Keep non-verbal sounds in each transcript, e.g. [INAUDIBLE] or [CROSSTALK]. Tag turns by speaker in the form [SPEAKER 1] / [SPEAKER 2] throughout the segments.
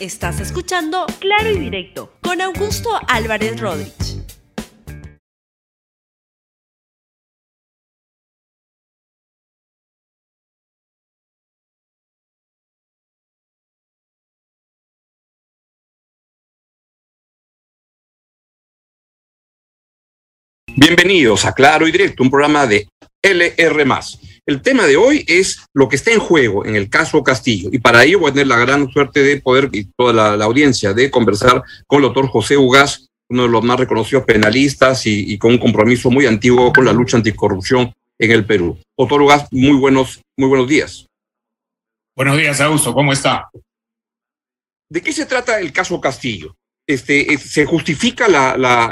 [SPEAKER 1] Estás escuchando Claro y Directo con Augusto Álvarez Rodríguez.
[SPEAKER 2] Bienvenidos a Claro y Directo, un programa de LR. El tema de hoy es lo que está en juego en el caso Castillo. Y para ello voy a tener la gran suerte de poder, y toda la, audiencia, de conversar con el doctor José Ugaz, uno de los más reconocidos penalistas y, con un compromiso muy antiguo con la lucha anticorrupción en el Perú. Doctor Ugaz, muy buenos, muy buenos días.
[SPEAKER 3] Buenos días, Augusto. ¿Cómo está?
[SPEAKER 2] ¿De qué se trata el caso Castillo? Este, ¿Se justifica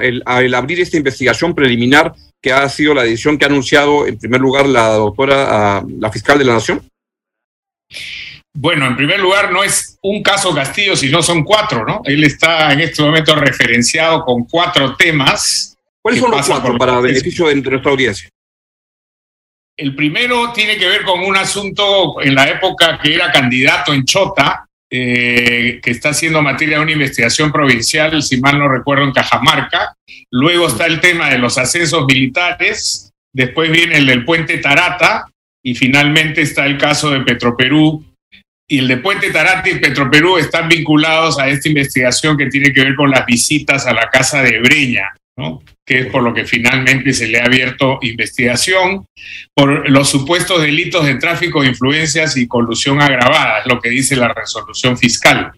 [SPEAKER 2] el, abrir esta investigación preliminar que ha sido la decisión que ha anunciado en primer lugar la doctora, la fiscal de la Nación?
[SPEAKER 3] Bueno, en primer lugar, no es un caso Castillo, sino son cuatro, ¿no? Él está en este momento referenciado con cuatro temas.
[SPEAKER 2] ¿Cuáles son los cuatro para beneficio de nuestra audiencia?
[SPEAKER 3] El primero tiene que ver con un asunto en la época que era candidato en Chota, eh, que está haciendo materia de una investigación provincial, si mal no recuerdo, en Cajamarca. Luego está el tema de los ascensos militares, después viene el del puente Tarata y finalmente está el caso de Petroperú. Y el de Puente Tarata y Petroperú están vinculados a esta investigación que tiene que ver con las visitas a la casa de Breña. Que es por lo que finalmente se le ha abierto investigación, por los supuestos delitos de tráfico de influencias y colusión agravada, es lo que dice la resolución fiscal.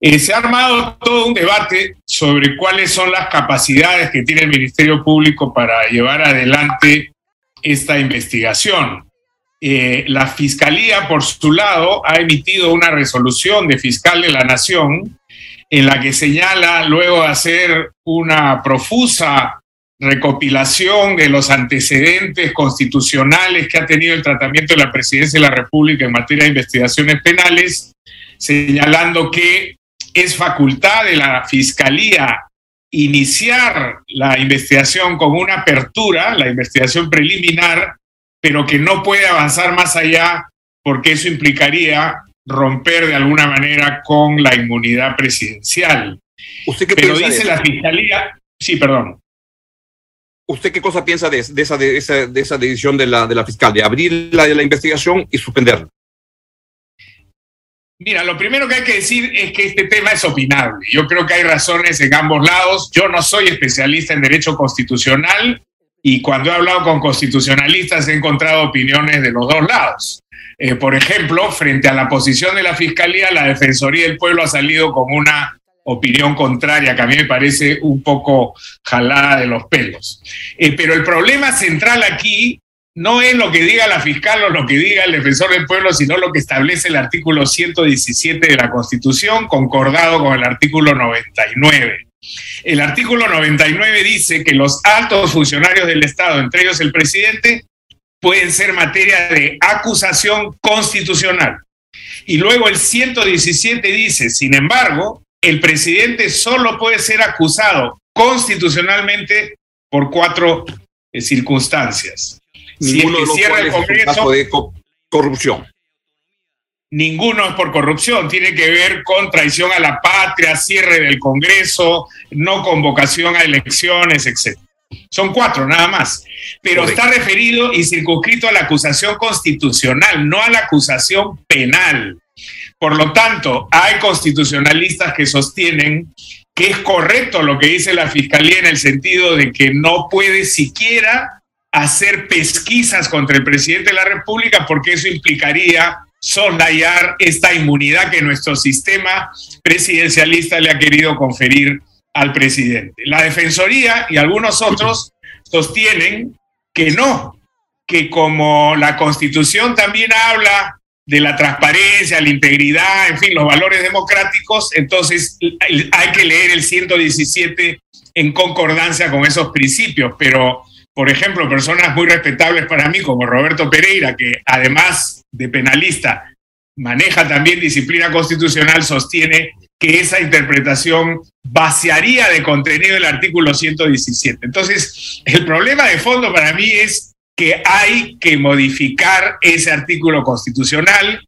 [SPEAKER 3] Eh, se ha armado todo un debate sobre cuáles son las capacidades que tiene el Ministerio Público para llevar adelante esta investigación. Eh, la Fiscalía, por su lado, ha emitido una resolución de fiscal de la Nación en la que señala luego hacer una profusa recopilación de los antecedentes constitucionales que ha tenido el tratamiento de la presidencia de la República en materia de investigaciones penales, señalando que es facultad de la Fiscalía iniciar la investigación con una apertura, la investigación preliminar, pero que no puede avanzar más allá porque eso implicaría romper de alguna manera con la inmunidad presidencial. ¿Usted qué Pero dice la fiscalía, sí, perdón.
[SPEAKER 2] ¿Usted qué cosa piensa de, esa, de, esa, de esa decisión de la, de la fiscal, de abrir la, de la investigación y suspenderla?
[SPEAKER 3] Mira, lo primero que hay que decir es que este tema es opinable. Yo creo que hay razones en ambos lados. Yo no soy especialista en derecho constitucional y cuando he hablado con constitucionalistas he encontrado opiniones de los dos lados. Eh, por ejemplo, frente a la posición de la Fiscalía, la Defensoría del Pueblo ha salido con una opinión contraria que a mí me parece un poco jalada de los pelos. Eh, pero el problema central aquí no es lo que diga la fiscal o lo que diga el defensor del pueblo, sino lo que establece el artículo 117 de la Constitución, concordado con el artículo 99. El artículo 99 dice que los altos funcionarios del Estado, entre ellos el presidente, pueden ser materia de acusación constitucional. Y luego el 117 dice, sin embargo, el presidente solo puede ser acusado constitucionalmente por cuatro eh, circunstancias.
[SPEAKER 2] Ninguno si cierra el Congreso, de corrupción.
[SPEAKER 3] Ninguno es por corrupción, tiene que ver con traición a la patria, cierre del Congreso, no convocación a elecciones, etc. Son cuatro nada más. Pero está referido y circunscrito a la acusación constitucional, no a la acusación penal. Por lo tanto, hay constitucionalistas que sostienen que es correcto lo que dice la Fiscalía en el sentido de que no puede siquiera hacer pesquisas contra el presidente de la República porque eso implicaría soslayar esta inmunidad que nuestro sistema presidencialista le ha querido conferir al presidente. La Defensoría y algunos otros sostienen que no, que como la Constitución también habla de la transparencia, la integridad, en fin, los valores democráticos, entonces hay que leer el 117 en concordancia con esos principios, pero por ejemplo, personas muy respetables para mí, como Roberto Pereira, que además de penalista maneja también disciplina constitucional, sostiene que esa interpretación vaciaría de contenido el artículo 117. Entonces, el problema de fondo para mí es que hay que modificar ese artículo constitucional,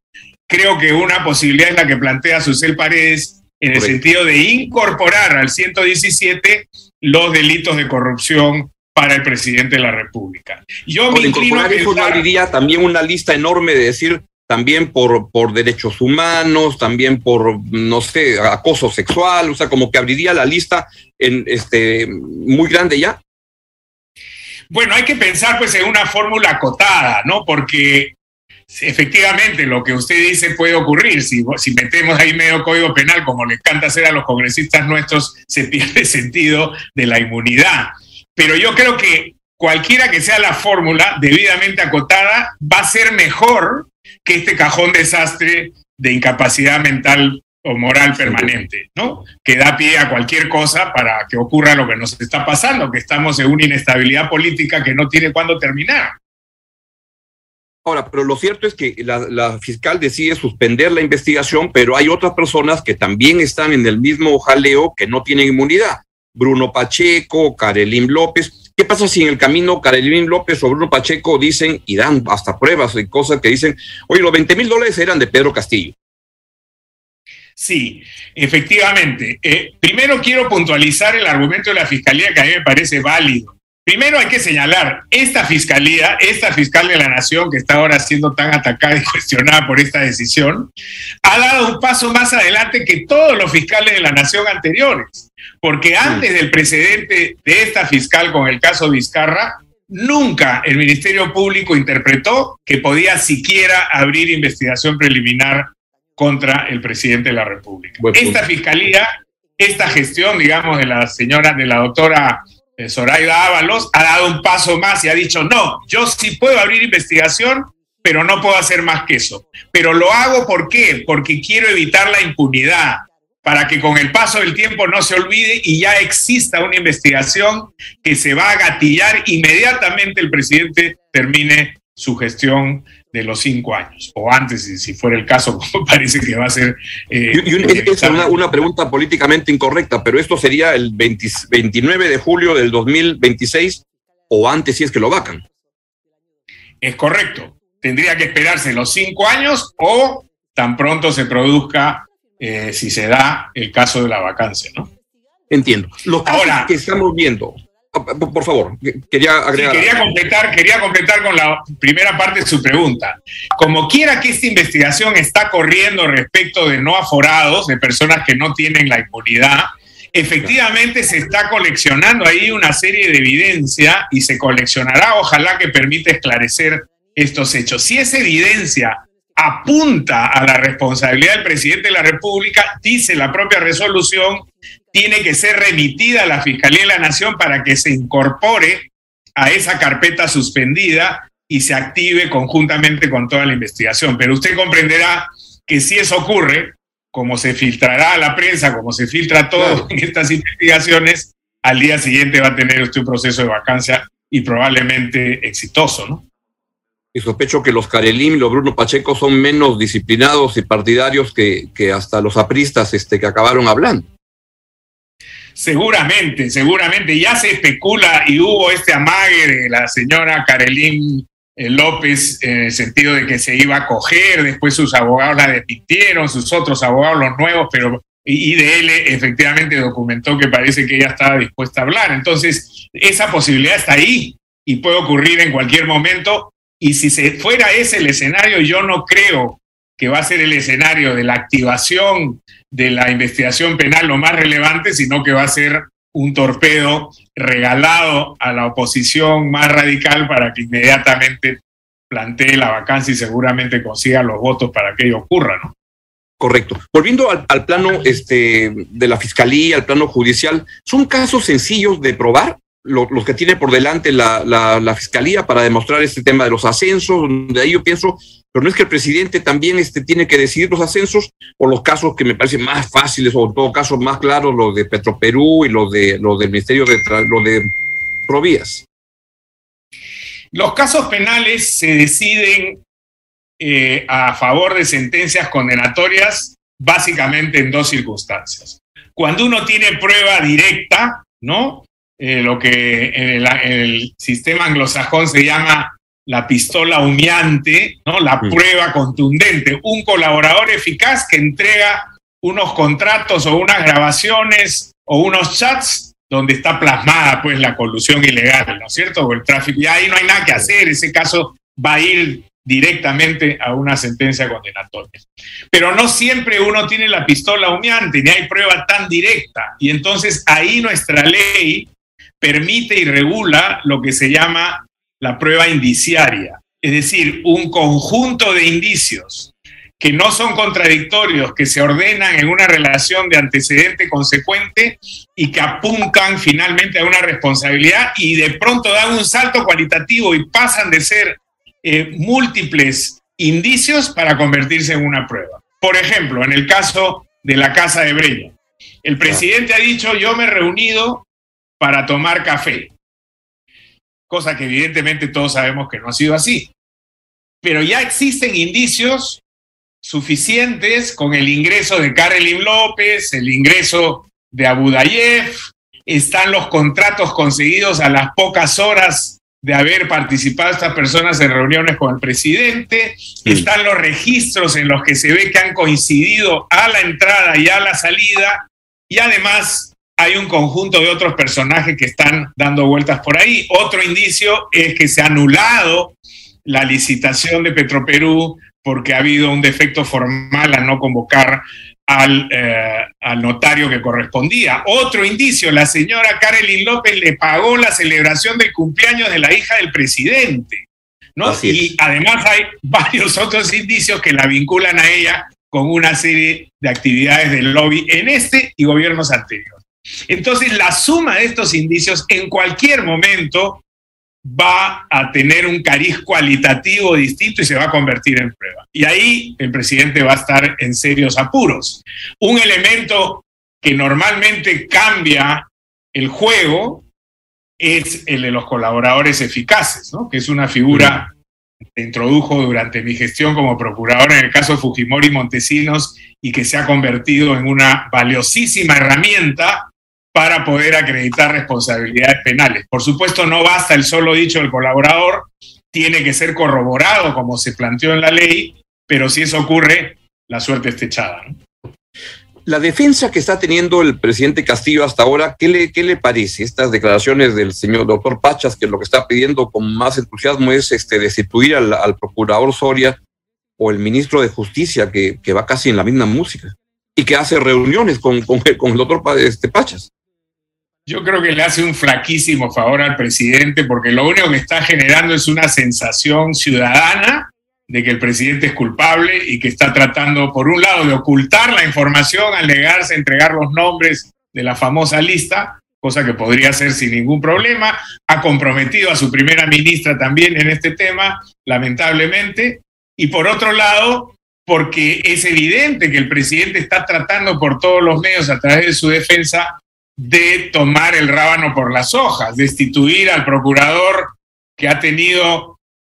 [SPEAKER 3] creo que una posibilidad es la que plantea Susel Paredes en el sentido de incorporar al 117 los delitos de corrupción para el presidente de la República.
[SPEAKER 2] Yo me inclino a eso no abriría también una lista enorme de decir también por, por derechos humanos, también por, no sé, acoso sexual, o sea, como que abriría la lista en este muy grande ya.
[SPEAKER 3] Bueno, hay que pensar pues en una fórmula acotada, ¿no? Porque efectivamente lo que usted dice puede ocurrir. Si, si metemos ahí medio código penal, como le encanta hacer a los congresistas nuestros, se pierde [LAUGHS] sentido de la inmunidad. Pero yo creo que cualquiera que sea la fórmula debidamente acotada va a ser mejor que este cajón desastre de incapacidad mental o moral permanente, ¿no? Que da pie a cualquier cosa para que ocurra lo que nos está pasando, que estamos en una inestabilidad política que no tiene cuándo terminar.
[SPEAKER 2] Ahora, pero lo cierto es que la, fiscal decide suspender la investigación, pero hay otras personas que también están en el mismo jaleo que no tienen inmunidad. Bruno Pacheco, Karelín López. ¿Qué pasa si en el camino Karelín López o Bruno Pacheco dicen y dan hasta pruebas y cosas que dicen, oye, los 20 mil dólares eran de Pedro Castillo?
[SPEAKER 3] Sí, efectivamente. Eh, primero quiero puntualizar el argumento de la Fiscalía que a mí me parece válido. Primero hay que señalar, esta fiscalía, esta fiscal de la nación que está ahora siendo tan atacada y [LAUGHS] cuestionada por esta decisión, ha dado un paso más adelante que todos los fiscales de la nación anteriores, porque antes del precedente de esta fiscal con el caso Vizcarra, nunca el Ministerio Público interpretó que podía siquiera abrir investigación preliminar contra el presidente de la República. esta fiscalía, esta gestión, digamos, de la señora, de la doctora Zoraida Ábalos ha dado un paso más y ha dicho, no, yo sí puedo abrir investigación, pero no puedo hacer más que eso. Pero lo hago. Porque quiero evitar la impunidad, para que con el paso del tiempo no se olvide y ya exista una investigación que se va a gatillar inmediatamente el presidente termine su gestión de los cinco años, o antes, si fuera el caso, [LAUGHS] como parece que va a ser.
[SPEAKER 2] Eh, es una, pregunta políticamente incorrecta, pero esto sería el 29 de julio del 2026 o antes si es que lo vacan.
[SPEAKER 3] Es correcto. Tendría que esperarse los cinco años o tan pronto se produzca, eh, si se da el caso de la vacancia, ¿no?
[SPEAKER 2] Entiendo. Lo Ahora, que estamos viendo, por favor, quería agregar.
[SPEAKER 3] quería, completar, quería completar con la primera parte de su pregunta. Como quiera que esta investigación está corriendo respecto de no aforados, de personas que no tienen la inmunidad, efectivamente se está coleccionando ahí una serie de evidencia y se coleccionará, ojalá que permita esclarecer estos hechos. Si esa evidencia apunta a la responsabilidad del presidente de la República, dice la propia resolución, tiene que ser remitida a la Fiscalía de la Nación para que se incorpore a esa carpeta suspendida y se active conjuntamente con toda la investigación. Pero usted comprenderá que si eso ocurre, como se filtrará a la prensa, como se filtra todo en estas investigaciones, al día siguiente va a tener usted un proceso de vacancia y probablemente exitoso, ¿no?
[SPEAKER 2] y sospecho que los Karelim y los Bruno Pacheco son menos disciplinados y partidarios que, que hasta los apristas este, que acabaron hablando.
[SPEAKER 3] Seguramente, seguramente. Ya se especula y hubo este amague de la señora Karelín eh, López en el sentido de que se iba a coger, después sus abogados la despidieron, sus otros abogados, los nuevos, pero IDL efectivamente documentó que parece que ella estaba dispuesta a hablar. Entonces, esa posibilidad está ahí y puede ocurrir en cualquier momento y si se fuera ese el escenario, yo no creo que va a ser el escenario de la activación de la investigación penal lo más relevante, sino que va a ser un torpedo regalado a la oposición más radical para que inmediatamente plantee la vacancia y seguramente consiga los votos para que ello ocurra, ¿no?
[SPEAKER 2] Correcto. Volviendo al, plano este, de la fiscalía, al plano judicial, ¿son casos sencillos de probar? Los que tiene por delante la, fiscalía para demostrar este tema de los ascensos, de ahí yo pienso, pero no es que el presidente también este, tiene que decidir los ascensos o los casos que me parecen más fáciles o en todo caso más claros, los de Petroperú y los, de, los del Ministerio de, los de Provías.
[SPEAKER 3] Los casos penales se deciden eh, a favor de sentencias condenatorias básicamente en dos circunstancias. Cuando uno tiene prueba directa, ¿no? Eh, lo que en el, sistema anglosajón se llama la pistola humeante, ¿no? la prueba contundente, un colaborador eficaz que entrega unos contratos o unas grabaciones o unos chats donde está plasmada pues la colusión ilegal, ¿no es cierto? O el tráfico. Y ahí no hay nada que hacer, ese caso va a ir directamente a una sentencia condenatoria. Pero no siempre uno tiene la pistola humeante, ni hay prueba tan directa. Y entonces ahí nuestra ley permite y regula lo que se llama la prueba indiciaria, es decir, un conjunto de indicios que no son contradictorios, que se ordenan en una relación de antecedente consecuente y que apuntan finalmente a una responsabilidad y de pronto dan un salto cualitativo y pasan de ser eh, múltiples indicios para convertirse en una prueba. Por ejemplo, en el caso de la Casa de Breña, el presidente ha dicho, yo me he reunido para tomar café, cosa que evidentemente todos sabemos que no ha sido así. Pero ya existen indicios suficientes con el ingreso de Karelin López, el ingreso de Abudayev, están los contratos conseguidos a las pocas horas de haber participado estas personas en reuniones con el presidente,
[SPEAKER 2] Sí.
[SPEAKER 3] están los registros en los que se ve que han coincidido a la entrada y a la salida, y además hay un conjunto de otros personajes que están dando vueltas por ahí. Otro indicio es que se ha anulado la licitación de Petroperú porque ha habido un defecto formal a no convocar al, eh, al notario que correspondía. Otro indicio, la señora Karelin López le pagó la celebración del cumpleaños de la hija del presidente. Y además hay [LAUGHS] varios otros indicios que la vinculan a ella con una serie de actividades del lobby en este y gobiernos anteriores. Entonces, la suma de estos indicios en cualquier momento va a tener un cariz cualitativo distinto y se va a convertir en prueba. Y ahí el presidente va a estar en serios apuros. Un elemento que normalmente cambia el juego es el de los colaboradores eficaces, ¿no? que es una figura que introdujo durante mi gestión como procurador en el caso Fujimori Montesinos y que se ha convertido en una valiosísima herramienta para poder acreditar responsabilidades penales. Por supuesto, no basta el solo dicho del colaborador, tiene que ser corroborado como se planteó en la ley, pero si eso ocurre, la suerte está echada. ¿no?
[SPEAKER 2] La defensa que está teniendo el presidente Castillo hasta ahora, ¿qué le, qué le parece? Estas declaraciones del señor doctor Pachas, que lo que está pidiendo con más entusiasmo es este, destituir al, procurador Soria o el ministro de Justicia, que, que, va casi en la misma música, y que hace reuniones con, con, con el doctor este, Pachas.
[SPEAKER 3] Yo creo que le hace un flaquísimo favor al presidente porque lo único que está generando es una sensación ciudadana de que el presidente es culpable y que está tratando, por un lado, de ocultar la información al negarse a entregar los nombres de la famosa lista, cosa que podría hacer sin ningún problema. Ha comprometido a su primera ministra también en este tema, lamentablemente. Y por otro lado, porque es evidente que el presidente está tratando por todos los medios a través de su defensa de tomar el rábano por las hojas, destituir al procurador que ha tenido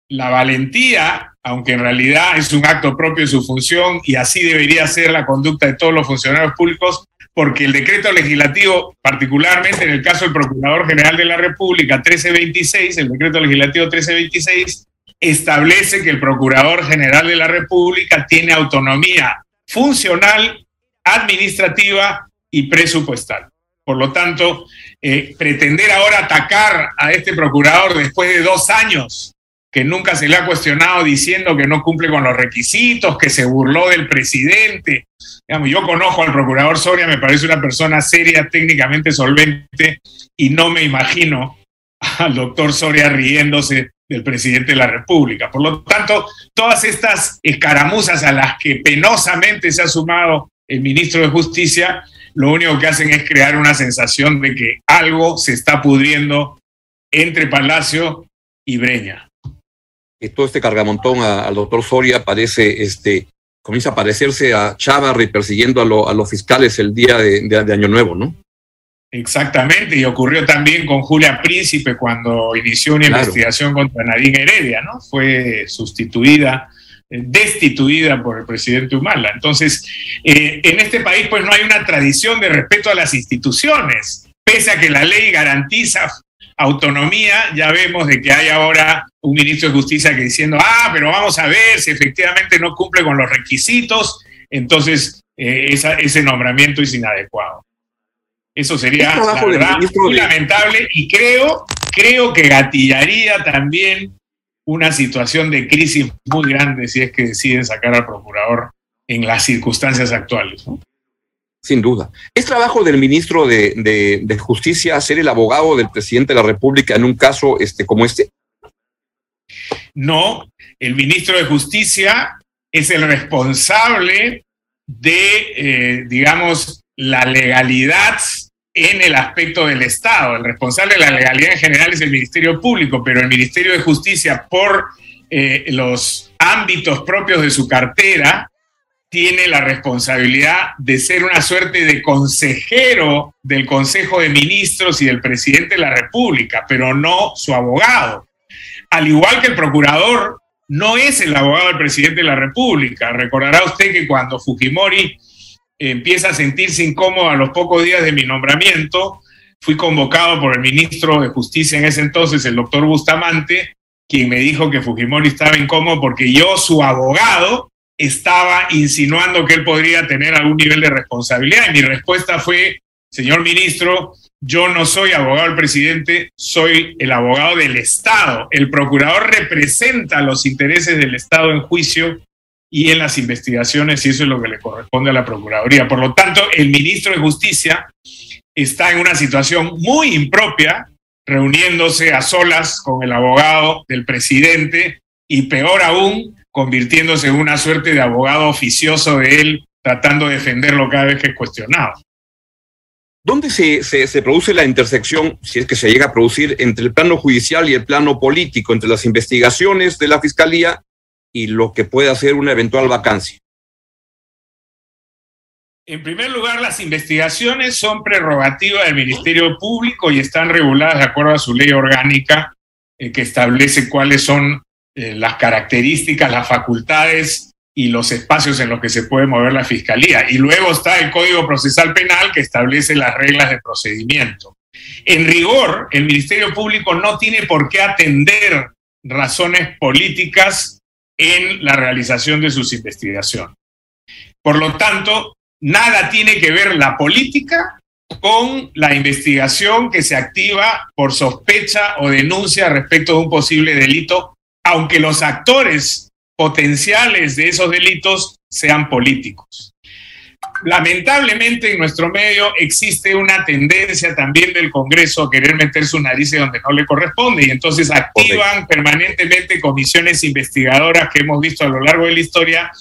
[SPEAKER 3] la valentía, aunque en realidad es un acto propio de su función y así debería ser la conducta de todos los funcionarios públicos, porque el decreto legislativo, particularmente en el caso del Procurador General de la República 1326, el decreto legislativo 1326, establece que el Procurador General de la República tiene autonomía funcional, administrativa y presupuestal. Por lo tanto, eh, pretender ahora atacar a este procurador después de dos años que nunca se le ha cuestionado diciendo que no cumple con los requisitos, que se burló del presidente. Yo conozco al procurador Soria, me parece una persona seria, técnicamente solvente, y no me imagino al doctor Soria riéndose del presidente de la República. Por lo tanto, todas estas escaramuzas a las que penosamente se ha sumado el ministro de Justicia, lo único que hacen es crear una sensación de que algo se está pudriendo entre Palacio y Breña.
[SPEAKER 2] Y todo este cargamontón al doctor Soria parece, este, comienza a parecerse a Chávarri persiguiendo a, lo, a los fiscales el día de, de, de, Año Nuevo, ¿no?
[SPEAKER 3] Exactamente, y ocurrió también con Julia Príncipe cuando inició una claro. investigación contra Nadine Heredia, ¿no? Fue sustituida destituida por el presidente Humala. Entonces, eh, en este país pues no hay una tradición de respeto a las instituciones, pese a que la ley garantiza autonomía, ya vemos de que hay ahora un ministro de Justicia que diciendo, ah, pero vamos a ver si efectivamente no cumple con los requisitos, entonces eh, ese nombramiento es inadecuado. Eso sería muy lamentable y creo, creo que gatillaría también una situación de crisis muy grande si es que deciden sacar al procurador en las circunstancias actuales.
[SPEAKER 2] Sin duda. ¿Es trabajo del ministro de, Justicia ser el abogado del presidente de la República en un caso este, como este?
[SPEAKER 3] No, el ministro de Justicia es el responsable de, eh, digamos, la legalidad en el aspecto del Estado. El responsable de la legalidad en general es el Ministerio Público, pero el Ministerio de Justicia, por eh, los ámbitos propios de su cartera, tiene la responsabilidad de ser una suerte de consejero del Consejo de Ministros y del presidente de la República, pero no su abogado. Al igual que el procurador no es el abogado del presidente de la República. Recordará usted que cuando Fujimori empieza a sentirse incómodo a los pocos días de mi nombramiento, fui convocado por el ministro de Justicia en ese entonces, el doctor Bustamante, quien me dijo que Fujimori estaba incómodo porque yo, su abogado, estaba insinuando que él podría tener algún nivel de responsabilidad. Y mi respuesta fue, señor ministro, yo no soy abogado del presidente, soy el abogado del Estado. El procurador representa los intereses del Estado en juicio y en las investigaciones, y eso es lo que le corresponde a la Procuraduría. Por lo tanto, el ministro de Justicia está en una situación muy impropia, reuniéndose a solas con el abogado del presidente y peor aún, convirtiéndose en una suerte de abogado oficioso de él, tratando de defenderlo cada vez que es cuestionado.
[SPEAKER 2] ¿Dónde se, se, produce la intersección, si es que se llega a producir, entre el plano judicial y el plano político, entre las investigaciones de la Fiscalía y lo que puede hacer una eventual vacancia?
[SPEAKER 3] En primer lugar, las investigaciones son prerrogativas del Ministerio Público y están reguladas de acuerdo a su ley orgánica eh, que establece cuáles son eh, las características, las facultades y los espacios en los que se puede mover la fiscalía. Y luego está el Código Procesal Penal que establece las reglas de procedimiento. En rigor, el Ministerio Público no tiene por qué atender razones políticas en la realización de sus investigaciones. Por lo tanto, nada tiene que ver la política con la investigación que se activa por sospecha o denuncia respecto de un posible delito aunque los actores potenciales de esos delitos sean políticos. Lamentablemente en nuestro medio existe una tendencia también del Congreso a querer meter su nariz donde no le corresponde y entonces activan permanentemente comisiones investigadoras que hemos visto a lo largo de la historia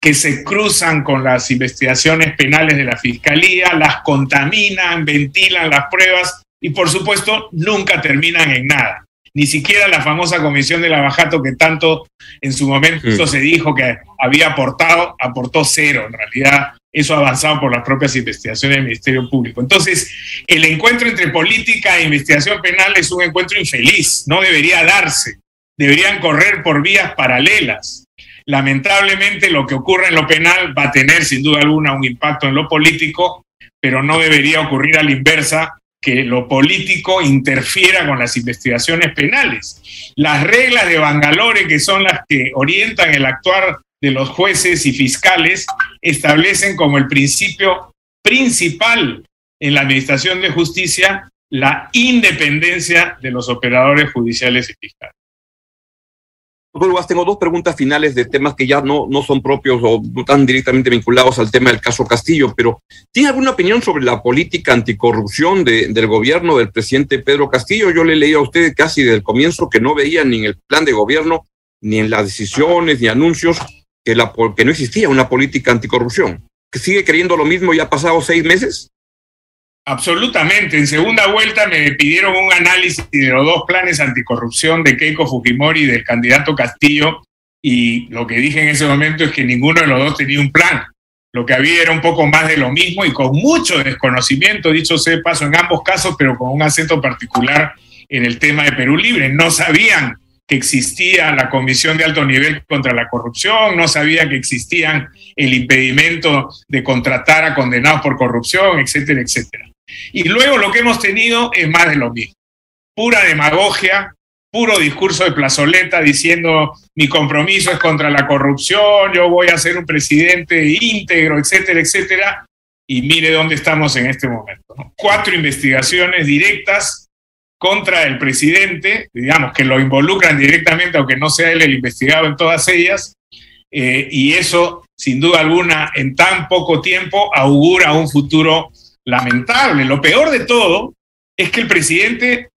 [SPEAKER 3] que se cruzan con las investigaciones penales de la Fiscalía, las contaminan, ventilan las pruebas y por supuesto nunca terminan en nada ni siquiera la famosa comisión del abajato que tanto en su momento mm. se dijo que había aportado, aportó cero. En realidad, eso avanzado por las propias investigaciones del Ministerio Público. Entonces, el encuentro entre política e investigación penal es un encuentro infeliz, no debería darse, deberían correr por vías paralelas. Lamentablemente, lo que ocurre en lo penal va a tener sin duda alguna un impacto en lo político, pero no debería ocurrir a la inversa que lo político interfiera con las investigaciones penales. Las reglas de Bangalore, que son las que orientan el actuar de los jueces y fiscales, establecen como el principio principal en la Administración de Justicia la independencia de los operadores judiciales y fiscales.
[SPEAKER 2] Doctor tengo dos preguntas finales de temas que ya no, no son propios o no están directamente vinculados al tema del caso Castillo, pero ¿tiene alguna opinión sobre la política anticorrupción del gobierno del presidente Pedro Castillo? Yo le leí a usted casi desde el comienzo que no veía ni en el plan de gobierno, ni en las decisiones, ni anuncios, que, la, no existía una política anticorrupción. ¿Que sigue creyendo lo mismo ya ha pasado seis meses?
[SPEAKER 3] Absolutamente. En segunda vuelta me pidieron un análisis de los dos planes anticorrupción de Keiko Fujimori y del candidato Castillo y lo que dije en ese momento es que ninguno de los dos tenía un plan. Lo que había era un poco más de lo mismo y con mucho desconocimiento, dicho sea paso, en ambos casos, pero con un acento particular en el tema de Perú Libre. No sabían que existía la Comisión de Alto Nivel contra la Corrupción, no sabían que existían el impedimento de contratar a condenados por corrupción, etcétera, etcétera. Y luego lo que hemos tenido es más de lo mismo. pura demagogia, puro discurso de plazoleta diciendo mi compromiso es contra la corrupción, yo voy a ser un presidente íntegro, etcétera, etcétera. Y mire dónde estamos en este momento. Cuatro investigaciones directas contra el presidente, digamos, que lo involucran directamente, aunque no sea él el investigado en todas ellas, eh, y eso, sin duda alguna, en tan poco tiempo augura un futuro lamentable. Lo peor de todo es que el presidente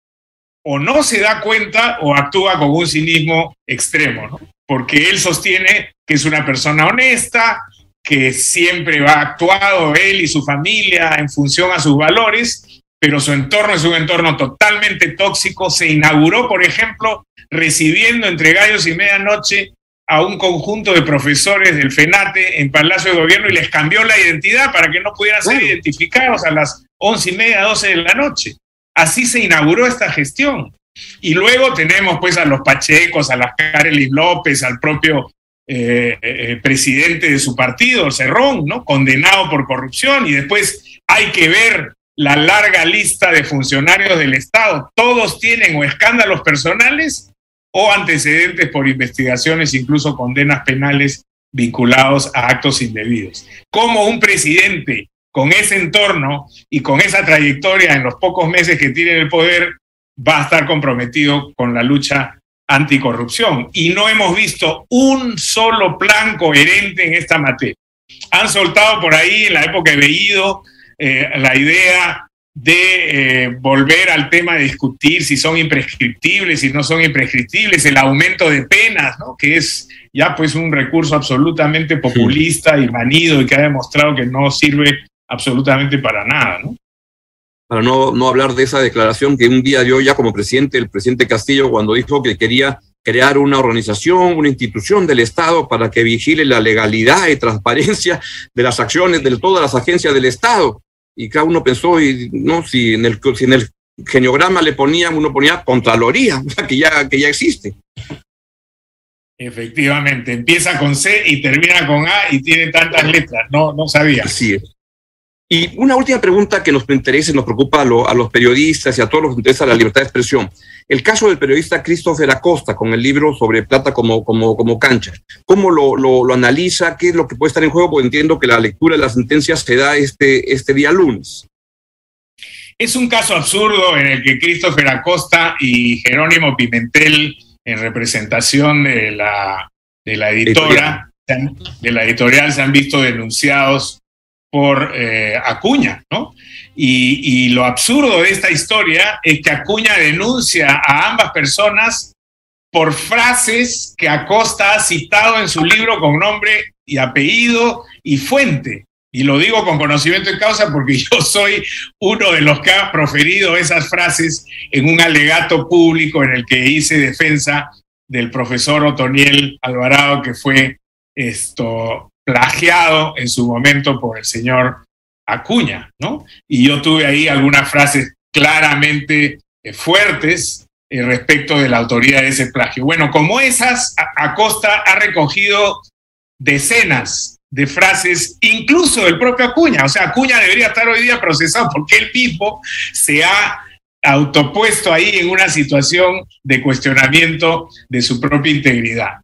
[SPEAKER 3] o no se da cuenta o actúa con un cinismo extremo, ¿no? porque él sostiene que es una persona honesta, que siempre va actuado él y su familia en función a sus valores, pero su entorno es un entorno totalmente tóxico. Se inauguró, por ejemplo, recibiendo entre gallos y medianoche a un conjunto de profesores del FENATE en Palacio de Gobierno y les cambió la identidad para que no pudieran ser identificados a las once y media, doce de la noche. Así se inauguró esta gestión. Y luego tenemos pues a los Pachecos, a las Carelis López, al propio eh, eh, presidente de su partido, Cerrón, ¿no? Condenado por corrupción. Y después hay que ver la larga lista de funcionarios del Estado. Todos tienen o escándalos personales o antecedentes por investigaciones, incluso condenas penales vinculados a actos indebidos. Como un presidente con ese entorno y con esa trayectoria en los pocos meses que tiene el poder, va a estar comprometido con la lucha anticorrupción. Y no hemos visto un solo plan coherente en esta materia. Han soltado por ahí en la época de Bellido eh, la idea de eh, volver al tema de discutir si son imprescriptibles, si no son imprescriptibles, el aumento de penas, ¿no? que es ya pues un recurso absolutamente populista y manido y que ha demostrado que no sirve absolutamente para nada. ¿no?
[SPEAKER 2] Para no, no hablar de esa declaración que un día dio ya como presidente el presidente Castillo cuando dijo que quería crear una organización, una institución del Estado para que vigile la legalidad y transparencia de las acciones de todas las agencias del Estado. Y cada uno pensó, y, no, si en el, si en el geniograma le ponían, uno ponía Contraloría, [LAUGHS] que ya, que ya existe.
[SPEAKER 3] Efectivamente, empieza con C y termina con A y tiene tantas letras, no, no sabía.
[SPEAKER 2] Así es. Y una última pregunta que nos interesa y nos preocupa a, los periodistas y a todos los que interesa la libertad de expresión. El caso del periodista Christopher Acosta con el libro sobre plata como, como, como cancha. ¿Cómo lo, lo, analiza? ¿Qué es lo que puede estar en juego? Porque entiendo que la lectura de las sentencias se da este, este día lunes.
[SPEAKER 3] Es un caso absurdo en el que Christopher Acosta y Jerónimo Pimentel, en representación de la, de la editora, de la editorial, se han visto denunciados por eh, Acuña, ¿no? Y, lo absurdo de esta historia es que Acuña denuncia a ambas personas por frases que Acosta ha citado en su libro con nombre y apellido y fuente. Y lo digo con conocimiento de causa porque [LAUGHS] yo soy uno de los que ha proferido esas frases en un alegato público en el que hice defensa del profesor Otoniel Alvarado, que fue esto plagiado en su momento por el señor Acuña, ¿no? Y yo tuve ahí algunas frases claramente eh, fuertes eh, respecto de la autoría de ese plagio. Bueno, como esas, Acosta ha recogido decenas de frases, incluso del propio Acuña. O sea, Acuña debería estar hoy día procesado porque él mismo se ha autopuesto ahí en una situación de cuestionamiento de su propia integridad.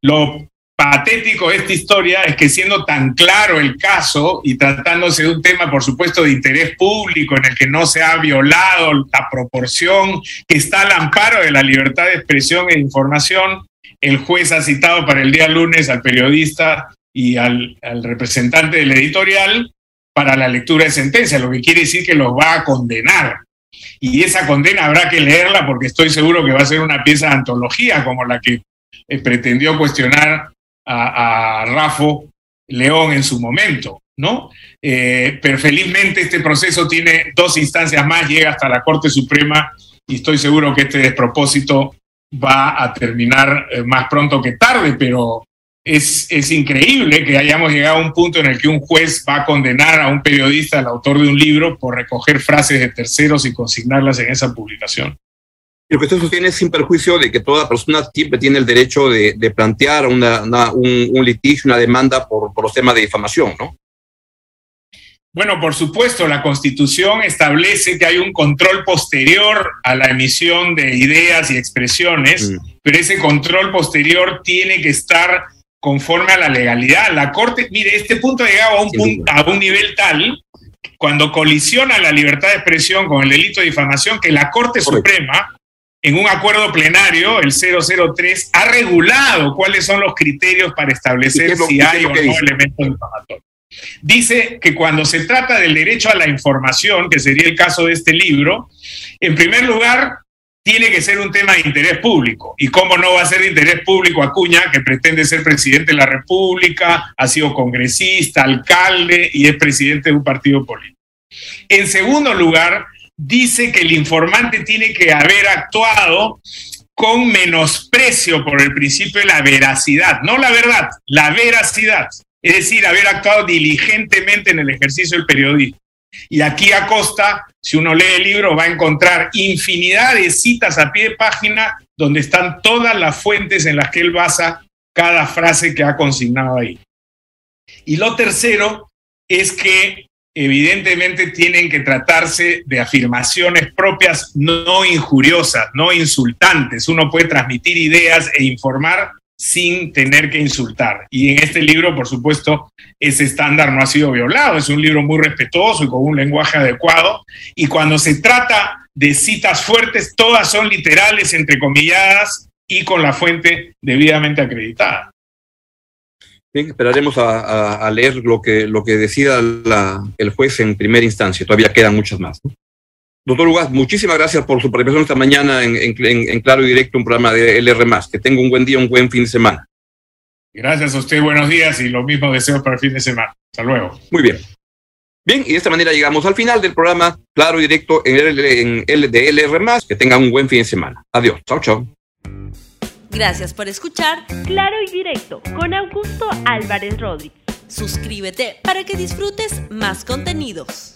[SPEAKER 3] Lo patético esta historia es que siendo tan claro el caso y tratándose de un tema, por supuesto, de interés público en el que no se ha violado la proporción que está al amparo de la libertad de expresión e información, el juez ha citado para el día lunes al periodista y al, al representante del editorial para la lectura de sentencia, lo que quiere decir que los va a condenar. Y esa condena habrá que leerla porque estoy seguro que va a ser una pieza de antología como la que eh, pretendió cuestionar a, a Rafo León en su momento, ¿no? Eh, pero felizmente este proceso tiene dos instancias más, llega hasta la Corte Suprema y estoy seguro que este despropósito va a terminar eh, más pronto que tarde, pero es, es, increíble que hayamos llegado a un punto en el que un juez va a condenar a un periodista, al autor de un libro, por recoger frases de terceros y consignarlas en esa publicación.
[SPEAKER 2] Lo que usted sostiene es sin perjuicio de que toda persona siempre tiene el derecho de, plantear una, un, litigio, una demanda por, por, los temas de difamación, ¿no?
[SPEAKER 3] Bueno, por supuesto, la Constitución establece que hay un control posterior a la emisión de ideas y expresiones, mm. pero ese control posterior tiene que estar conforme a la legalidad. La Corte, mire, este punto ha llegado a un, punto, a un nivel tal, cuando colisiona la libertad de expresión con el delito de difamación, que la Corte Suprema, en un acuerdo plenario, el 003, ha regulado cuáles son los criterios para establecer si hay o no elementos difamatorios. Dice que cuando se trata del derecho a la información, que sería el caso de este libro, en primer lugar, tiene que ser un tema de interés público. ¿Y cómo no va a ser de interés público Acuña, que pretende ser presidente de la República, ha sido congresista, alcalde y es presidente de un partido político? En segundo lugar, dice que el informante tiene que haber actuado con menosprecio por el principio de la veracidad, no la verdad, la veracidad es decir, haber actuado diligentemente en el ejercicio del periodismo. Y aquí Acosta, si uno lee el libro, va a encontrar infinidad de citas a pie de página donde están todas las fuentes en las que él basa cada frase que ha consignado ahí. Y lo tercero es que evidentemente tienen que tratarse de afirmaciones propias no injuriosas, no insultantes. Uno puede transmitir ideas e informar sin tener que insultar. Y en este libro, por supuesto, ese estándar no ha sido violado. Es un libro muy respetuoso y con un lenguaje adecuado. Y cuando se trata de citas fuertes, todas son literales, entrecomilladas y con la fuente debidamente acreditada.
[SPEAKER 2] Bien, esperaremos a, leer lo que, lo que decida el juez en primera instancia. Todavía quedan muchas más. Doctor Ugas, muchísimas gracias por su participación esta mañana en, Claro y Directo, un programa de LR. Que tenga un buen día, un buen fin de semana.
[SPEAKER 3] Gracias a usted, buenos días y lo mismo deseo para el fin de semana. Hasta luego.
[SPEAKER 2] Muy bien. Bien, y de esta manera llegamos al final del programa Claro y Directo en, L, de LR. Que tenga un buen fin de semana. Adiós. Chao, chao.
[SPEAKER 1] Gracias por escuchar Claro y Directo con Augusto Álvarez Rodríguez. Suscríbete para que disfrutes más contenidos.